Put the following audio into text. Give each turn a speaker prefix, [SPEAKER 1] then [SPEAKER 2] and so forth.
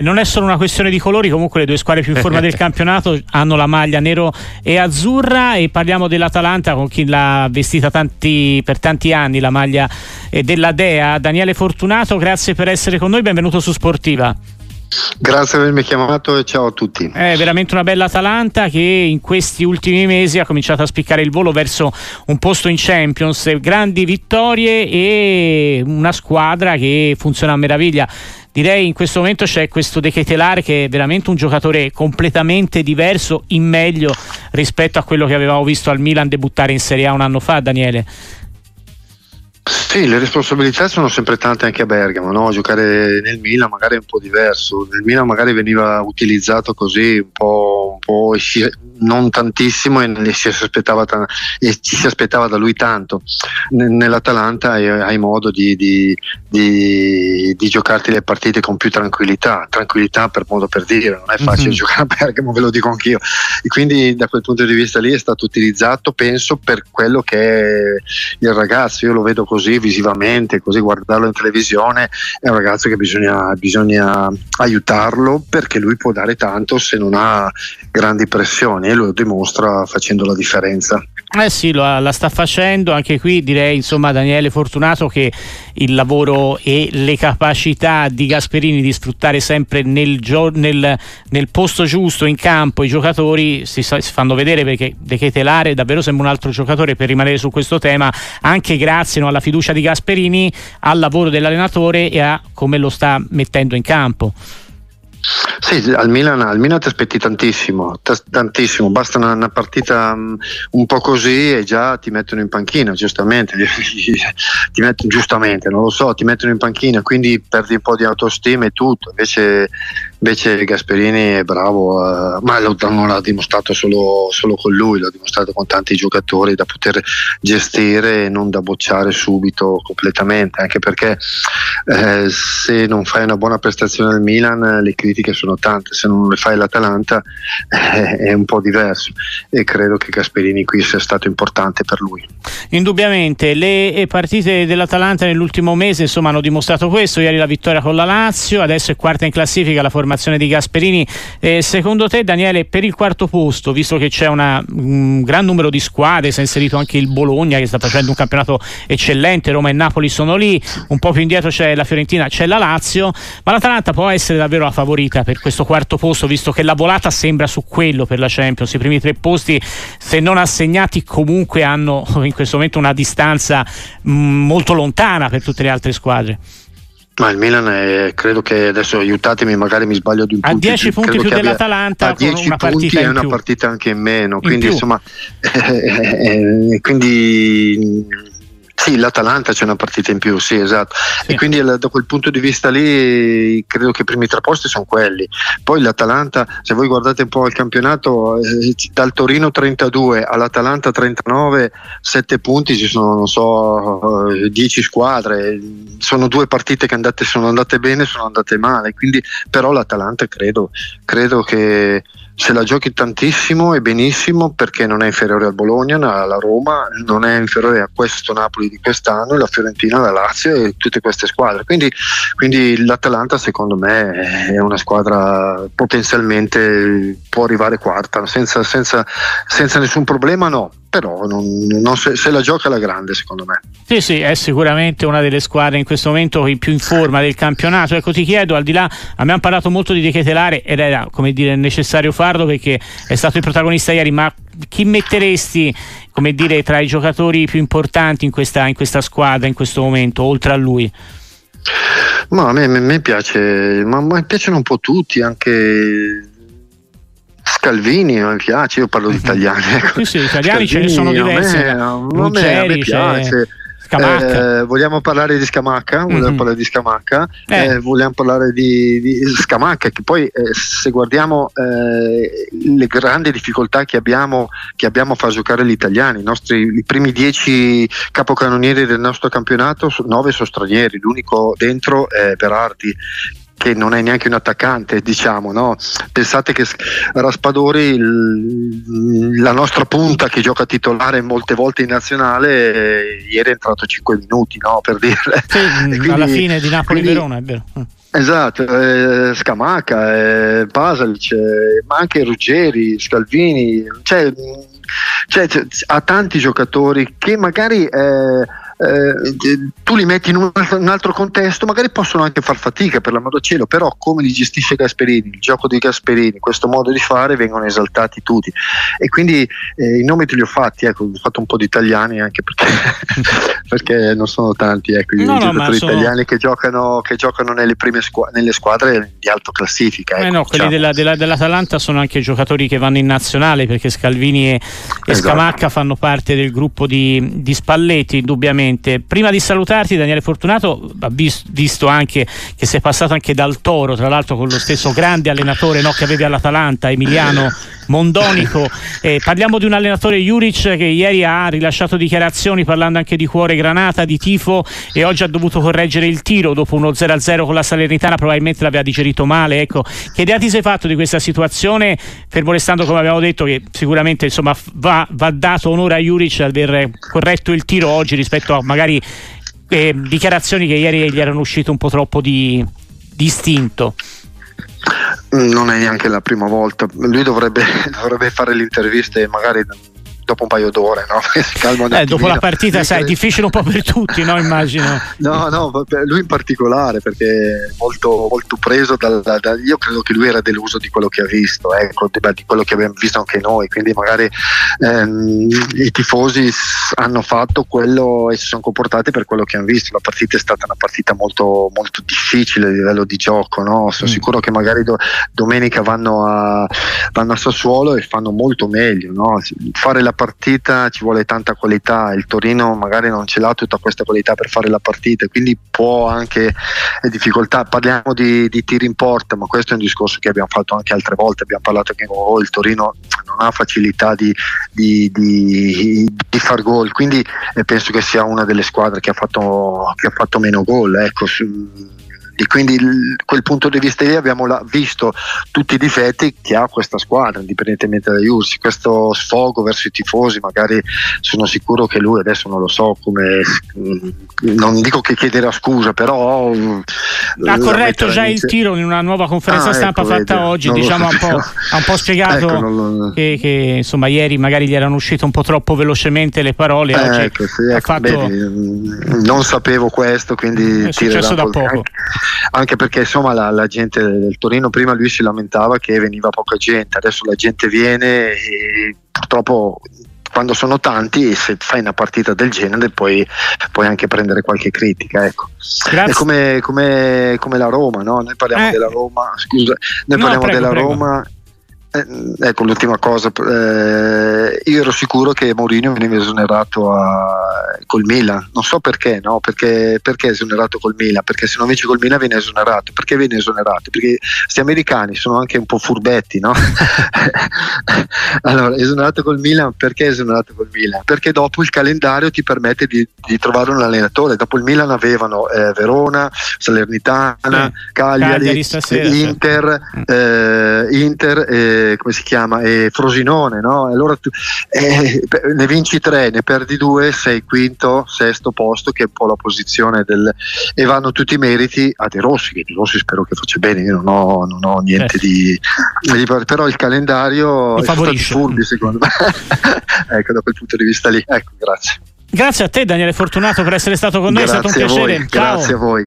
[SPEAKER 1] Non è solo una questione di colori, comunque le due squadre più in forma del campionato hanno la maglia nero e azzurra e parliamo dell'Atalanta con chi l'ha vestita tanti, per tanti anni, la maglia eh, della Dea. Daniele Fortunato, grazie per essere con noi, benvenuto su Sportiva.
[SPEAKER 2] Grazie per avermi chiamato e ciao a tutti.
[SPEAKER 1] È veramente una bella Atalanta che in questi ultimi mesi ha cominciato a spiccare il volo verso un posto in Champions, grandi vittorie e una squadra che funziona a meraviglia direi in questo momento c'è questo De Ketelare che è veramente un giocatore completamente diverso in meglio rispetto a quello che avevamo visto al Milan debuttare in Serie A un anno fa Daniele
[SPEAKER 2] sì, le responsabilità sono sempre tante anche a Bergamo, no? giocare nel Milan magari è un po' diverso, nel Milan magari veniva utilizzato così un po', un po' non tantissimo e, si aspettava, e ci si aspettava da lui tanto. Nell'Atalanta hai, hai modo di, di, di, di, giocarti le partite con più tranquillità, tranquillità per modo per dire, non è facile mm-hmm. giocare a Bergamo, ve lo dico anch'io. E quindi da quel punto di vista lì è stato utilizzato, penso, per quello che è il ragazzo, io lo vedo così visivamente, così guardarlo in televisione, è un ragazzo che bisogna, bisogna aiutarlo perché lui può dare tanto se non ha grandi pressioni e lo dimostra facendo la differenza.
[SPEAKER 1] Eh sì, lo, la sta facendo, anche qui direi insomma Daniele Fortunato che il lavoro e le capacità di Gasperini di sfruttare sempre nel, nel, nel posto giusto in campo i giocatori si, si fanno vedere perché De Ketelare davvero sembra un altro giocatore per rimanere su questo tema, anche grazie no, alla fiducia di Gasperini, al lavoro dell'allenatore e a come lo sta mettendo in campo.
[SPEAKER 2] Sì, al Milan, al Milan ti aspetti tantissimo, tantissimo, basta una, una partita um, un po' così e già ti mettono in panchina, giustamente, ti mettono, giustamente, non lo so, ti mettono in panchina, quindi perdi un po' di autostima e tutto, invece Invece Gasperini è bravo, uh, ma lo, non l'ha dimostrato solo, solo, con lui, l'ha dimostrato con tanti giocatori da poter gestire e non da bocciare subito completamente, anche perché eh, se non fai una buona prestazione al Milan le critiche sono tante, se non le fai l'Atalanta eh, è un po' diverso e credo che Gasperini qui sia stato importante per lui.
[SPEAKER 1] Indubbiamente, le partite dell'Atalanta nell'ultimo mese insomma, hanno dimostrato questo, ieri la vittoria con la Lazio, adesso è quarta in classifica la formazione di Gasperini. Eh, secondo te, Daniele, per il quarto posto, visto che c'è una, un gran numero di squadre, si è inserito anche il Bologna che sta facendo un campionato eccellente, Roma e Napoli sono lì, un po' più indietro c'è la Fiorentina, c'è la Lazio, ma l'Atalanta può essere davvero la favorita per questo quarto posto, visto che la volata sembra su quello per la Champions. I primi tre posti, se non assegnati, comunque hanno in questo momento una distanza mh, molto lontana per tutte le altre squadre.
[SPEAKER 2] Ma il Milan è, credo che adesso aiutatemi, magari mi sbaglio di un
[SPEAKER 1] po'. A 10 punti più dell'Atalanta, a 10 punti
[SPEAKER 2] è una partita anche in meno, in quindi più. insomma, eh, eh, quindi sì, l'Atalanta c'è una partita in più, sì, esatto. Sì. E quindi da quel punto di vista lì credo che i primi tre posti sono quelli. Poi l'Atalanta, se voi guardate un po' il campionato, eh, dal Torino 32 all'Atalanta 39, 7 punti, ci sono, non so, 10 squadre. Sono due partite che andate, sono andate bene, sono andate male. Quindi, però l'Atalanta credo, credo che se la giochi tantissimo e benissimo perché non è inferiore al Bologna, alla Roma, non è inferiore a questo Napoli di quest'anno, la Fiorentina, la Lazio e tutte queste squadre. Quindi, quindi l'Atalanta secondo me è una squadra potenzialmente può arrivare quarta senza, senza, senza nessun problema, no però non, non se, se, la gioca alla grande secondo me.
[SPEAKER 1] Sì, sì, è sicuramente una delle squadre in questo momento più in forma del campionato. Ecco, ti chiedo, al di là, abbiamo parlato molto di De Ketelare ed era, come dire, necessario farlo perché è stato il protagonista ieri, ma chi metteresti, come dire, tra i giocatori più importanti in questa, in questa squadra in questo momento, oltre a lui?
[SPEAKER 2] Ma a me, a me piace, ma, ma piacciono un po' tutti, anche Scalvini mi piace, io parlo di mhm. italiani. Ecco.
[SPEAKER 1] Sì, sì, italiani Scalvini, ce ne sono diversi. A me, a me, a me piace.
[SPEAKER 2] Eh, vogliamo parlare di Scamacca? Vogliamo mm-hmm. parlare di Scamacca? Eh. Eh, vogliamo parlare di, di, Scamacca, che poi eh, se guardiamo eh, le grandi difficoltà che abbiamo, che abbiamo, a far giocare gli italiani, i, nostri, i primi dieci capocannonieri del nostro campionato, nove sono stranieri, l'unico dentro è Berardi che non è neanche un attaccante, diciamo, no? Pensate che Raspadori, il, la nostra punta che gioca titolare molte volte in nazionale, eh, ieri è entrato 5 minuti, no? Per dirle.
[SPEAKER 1] Sì, quindi, alla fine di Napoli-Verona, è vero.
[SPEAKER 2] Esatto, eh, Scamacca, eh, Pasalic, eh, ma anche Ruggeri, Scalvini, cioè, cioè, ha tanti giocatori che magari eh, eh, tu li metti in un, un, altro contesto, magari possono anche far fatica per l'amor del cielo, però come li gestisce Gasperini, il gioco di Gasperini, questo modo di fare vengono esaltati tutti e quindi eh, i nomi te li ho fatti, ecco, ho fatto un po' di italiani anche perché, perché non sono tanti ecco, i no, giocatori sono... italiani che giocano, che giocano nelle, prime squ- nelle squadre di alto classifica.
[SPEAKER 1] Eh ecco, no, quelli diciamo. della, della, dell'Atalanta sono anche giocatori che vanno in nazionale perché Scalvini e, e esatto. Scamacca fanno parte del gruppo di, di Spalletti, indubbiamente assolutamente. Prima di salutarti, Daniele Fortunato, visto anche che sei passato anche dal Toro, tra l'altro con lo stesso grande allenatore no, che avevi all'Atalanta, Emiliano Mondonico. Eh, parliamo di un allenatore Juric che ieri ha rilasciato dichiarazioni parlando anche di cuore granata, di tifo e oggi ha dovuto correggere il tiro dopo uno 0-0 con la Salernitana, probabilmente l'aveva digerito male. Ecco, che idea ti sei fatto di questa situazione? Fermo restando come abbiamo detto che sicuramente insomma, va, va dato onore a Juric aver corretto il tiro oggi rispetto a magari eh, dichiarazioni che ieri gli erano uscite un po' troppo di, di istinto.
[SPEAKER 2] Non è neanche la prima volta, lui dovrebbe, dovrebbe fare le interviste magari dopo un paio d'ore, no?
[SPEAKER 1] eh, dopo la partita, sai, è difficile un po' per tutti, no? Immagino.
[SPEAKER 2] No, no, lui in particolare, perché molto, molto preso dal, da, io credo che lui era deluso di quello che ha visto, ecco, di, di quello che abbiamo visto anche noi, quindi magari ehm, i tifosi hanno fatto quello e si sono comportati per quello che hanno visto. La partita è stata una partita molto, molto difficile a livello di gioco, no? Sono mm. sicuro che magari do, domenica vanno a, vanno a Sassuolo e fanno molto meglio, no? Fare la partita ci vuole tanta qualità, il Torino magari non ce l'ha tutta questa qualità per fare la partita, quindi può anche difficoltà. Parliamo di, di tiri in porta, ma questo è un discorso che abbiamo fatto anche altre volte, abbiamo parlato che oh, il Torino non ha facilità di, di, di, di far gol, quindi eh, penso che sia una delle squadre che ha fatto, che ha fatto meno gol. Ecco, su, e quindi quel punto di vista lì abbiamo la, visto tutti i difetti che ha questa squadra indipendentemente dagli ursi questo sfogo verso i tifosi magari sono sicuro che lui adesso non lo so come non dico che chiederà scusa però
[SPEAKER 1] ha corretto già il tiro in una nuova conferenza ah, stampa ecco, fatta vedi, oggi diciamo ha, un un po', spiegato ecco, lo... che, che, insomma ieri magari gli erano uscite un po' troppo velocemente le parole eh, oggi ecco, sì, ecco, fatto...
[SPEAKER 2] vedi, non sapevo questo quindi
[SPEAKER 1] è successo da poco. anche,
[SPEAKER 2] anche perché insomma la, la, gente del Torino prima lui si lamentava che veniva poca gente, adesso la gente viene e purtroppo quando sono tanti se fai una partita del genere puoi, puoi anche prendere qualche critica ecco. è come, come, come, la Roma no? noi parliamo eh. della Roma scusa noi no, parliamo prego, della prego. Roma ecco l'ultima cosa, eh, io ero sicuro che Mourinho veniva esonerato a, col Milan, non so perché, no? perché, perché esonerato col Milan, perché se non vinci col Milan viene esonerato, perché viene esonerato? Perché questi americani sono anche un po' furbetti, no? allora, esonerato col Milan, perché esonerato col Milan? Perché dopo il calendario ti permette di, di trovare un allenatore, dopo il Milan avevano eh, Verona, Salernitana, Cagliari, Cagliari stasera, Inter, certo. eh, Inter eh, come si chiama, eh, Frosinone, no? allora tu, eh, ne vinci tre, ne perdi due, sei quinto, sesto posto, che è un po' la posizione del... e vanno tutti i meriti a De Rossi, che De Rossi spero che faccia bene, io non ho, non ho niente eh. di, di, però il calendario
[SPEAKER 1] Lo è favorisce.
[SPEAKER 2] stato furbi secondo me, ecco da quel punto di vista lì, ecco grazie.
[SPEAKER 1] Grazie a te Daniele Fortunato per essere stato con noi,
[SPEAKER 2] grazie
[SPEAKER 1] è stato un piacere.
[SPEAKER 2] Ciao. Grazie a voi.